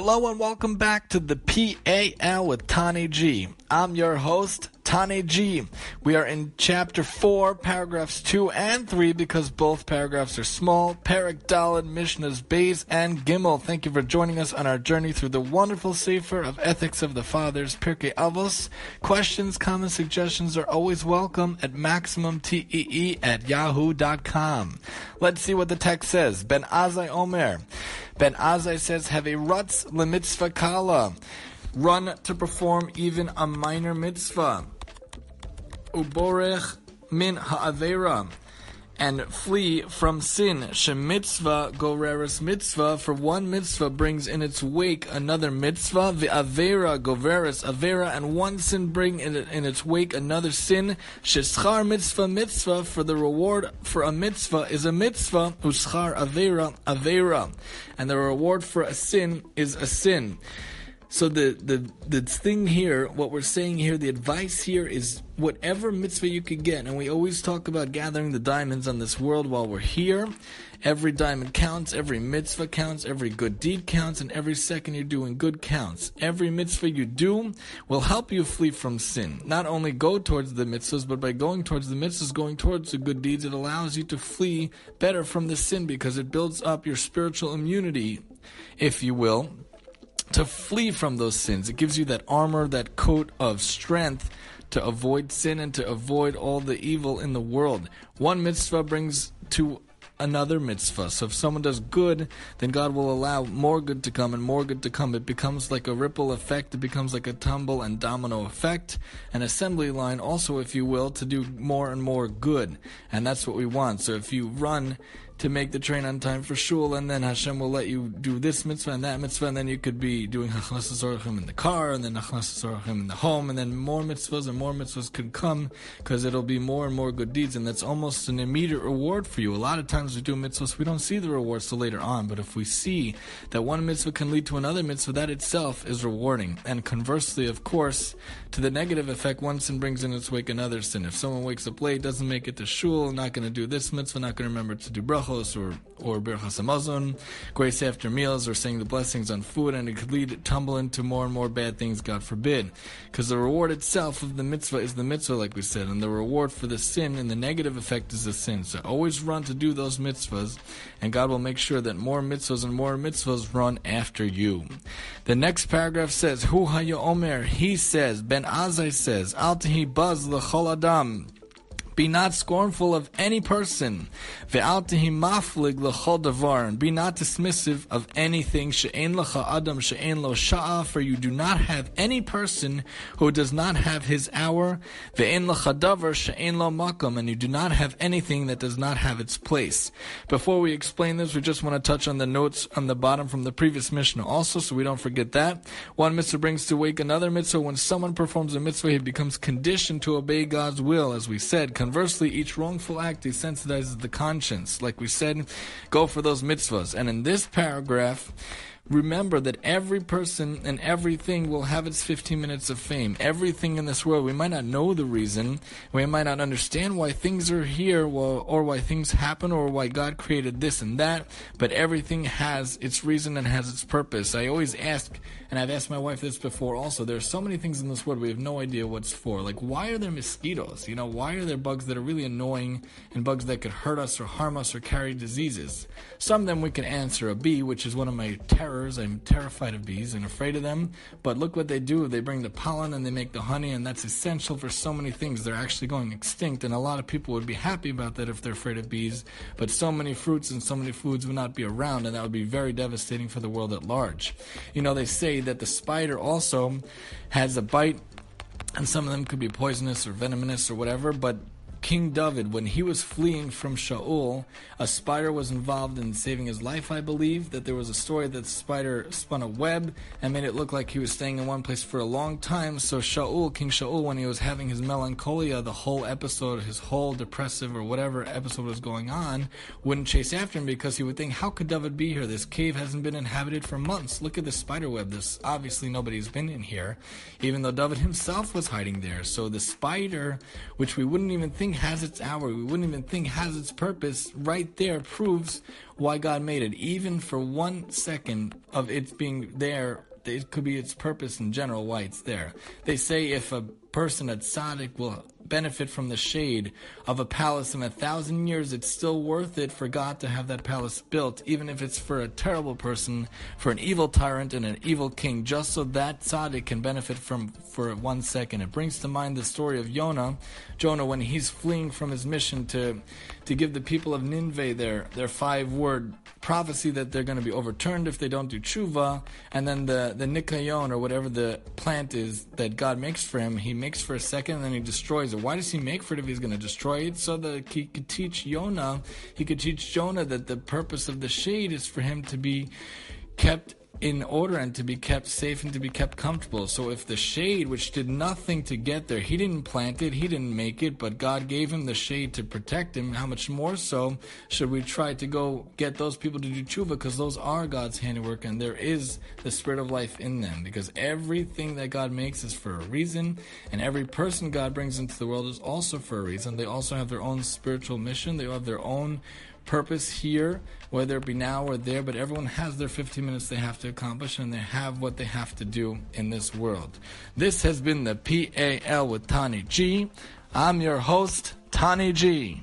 Hello and welcome back to the PAL with Tani G. I'm your host, Tani G. We are in chapter 4, paragraphs 2 and 3 because both paragraphs are small. Perek Daled, Mishnahs Beis, and Gimel. Thank you for joining us on our journey through the wonderful Sefer of Ethics of the Fathers, Pirkei Avos. Questions, comments, suggestions are always welcome at MaximumTEE at yahoo.com. Let's see what the text says. Ben Azai Omer. Ben Azai says, have a rutz lemitzvah kala. Run to perform even a minor mitzvah uborech min ha'avera, and flee from sin. Shemitzvah goreris mitzvah, for one mitzvah brings in its wake another mitzvah. The avera goveris avera, and one sin bring in, in its wake another sin. Sheschar mitzvah mitzvah, for the reward for a mitzvah is a mitzvah. Uschar avera avera, and the reward for a sin is a sin. So the, the the thing here, what we're saying here, the advice here is whatever mitzvah you could get, and we always talk about gathering the diamonds on this world while we're here. Every diamond counts, every mitzvah counts, every good deed counts, and every second you're doing good counts. Every mitzvah you do will help you flee from sin. Not only go towards the mitzvahs, but by going towards the mitzvahs, going towards the good deeds, it allows you to flee better from the sin because it builds up your spiritual immunity, if you will to flee from those sins. It gives you that armor, that coat of strength to avoid sin and to avoid all the evil in the world. One mitzvah brings to another mitzvah. So if someone does good, then God will allow more good to come and more good to come. It becomes like a ripple effect. It becomes like a tumble and domino effect, an assembly line also, if you will, to do more and more good. And that's what we want. So if you run to make the train on time for shul, and then Hashem will let you do this mitzvah and that mitzvah, and then you could be doing hachnas in the car, and then hachnas in the home, and then more mitzvahs and more mitzvahs could come because it'll be more and more good deeds, and that's almost an immediate reward for you. A lot of times we do mitzvahs, we don't see the rewards till later on, but if we see that one mitzvah can lead to another mitzvah, that itself is rewarding. And conversely, of course, to the negative effect, one sin brings in its wake another sin. If someone wakes up late, doesn't make it to shul, not going to do this mitzvah, not going to remember to do bracha brachos or or birchas hamazon, grace after meals, or saying the blessings on food, and it could lead tumble into more and more bad things. God forbid, because the reward itself of the mitzvah is the mitzvah, like we said, and the reward for the sin and the negative effect is the sin. So always run to do those mitzvahs, and God will make sure that more mitzvahs and more mitzvahs run after you. The next paragraph says, Hu Omer. He says, Ben Azai says, Al tehi baz l'chol adam. Be not scornful of any person. Be not dismissive of anything. adam sha'a. For you do not have any person who does not have his hour. makam. And you do not have anything that does not have its place. Before we explain this, we just want to touch on the notes on the bottom from the previous Mishnah also, so we don't forget that. One mitzvah brings to wake another mitzvah. When someone performs a mitzvah, he becomes conditioned to obey God's will, as we said. Conversely, each wrongful act desensitizes the conscience. Like we said, go for those mitzvahs. And in this paragraph, remember that every person and everything will have its 15 minutes of fame. Everything in this world, we might not know the reason, we might not understand why things are here or why things happen or why God created this and that, but everything has its reason and has its purpose. I always ask, and I've asked my wife this before also, there are so many things in this world we have no idea what's for. Like, why are there mosquitoes? You know, why are there bugs that are really annoying and bugs that could hurt us or harm us or carry diseases? Some of them we can answer a bee, which is one of my terrors I'm terrified of bees and afraid of them. But look what they do. They bring the pollen and they make the honey, and that's essential for so many things. They're actually going extinct, and a lot of people would be happy about that if they're afraid of bees. But so many fruits and so many foods would not be around, and that would be very devastating for the world at large. You know, they say that the spider also has a bite and some of them could be poisonous or venomous or whatever, but King David, when he was fleeing from Shaul, a spider was involved in saving his life, I believe. That there was a story that the spider spun a web and made it look like he was staying in one place for a long time. So Shaul, King Shaul, when he was having his melancholia, the whole episode, his whole depressive or whatever episode was going on, wouldn't chase after him because he would think, how could David be here? This cave hasn't been inhabited for months. Look at this spider web. This obviously nobody's been in here, even though David himself was hiding there. So the spider, which we wouldn't even think has its hour. We wouldn't even think has its purpose. Right there proves why God made it. Even for one second of its being there, it could be its purpose in general why it's there. They say if a person at tzaddik will benefit from the shade of a palace in a thousand years, it's still worth it for God to have that palace built, even if it's for a terrible person, for an evil tyrant and an evil king, just so that tzaddik can benefit from for one second. It brings to mind the story of Jonah, Jonah when he's fleeing from his mission to to give the people of Nineveh their their five word prophecy that they're going to be overturned if they don't do tshuva, and then the the kikayon or whatever the plant is that God makes for him, he makes for a second and then he destroys it. Why does he make for it if he's going to destroy it? So that he could teach Jonah, he could teach Jonah that the purpose of the shade is for him to be kept in order and to be kept safe and to be kept comfortable. So if the shade, which did nothing to get there, he didn't plant it, he didn't make it, but God gave him the shade to protect him, how much more so should we try to go get those people to do tshuva because those are God's handiwork and there is the spirit of life in them because everything that God makes is for a reason and every person God brings into the world is also for a reason. They also have their own spiritual mission, they have their own purpose here, whether it be now or there, but everyone has their 15 minutes they have to accomplish and they have what they have to do in this world. This has been the PAL with Tani G. I'm your host, Tani G.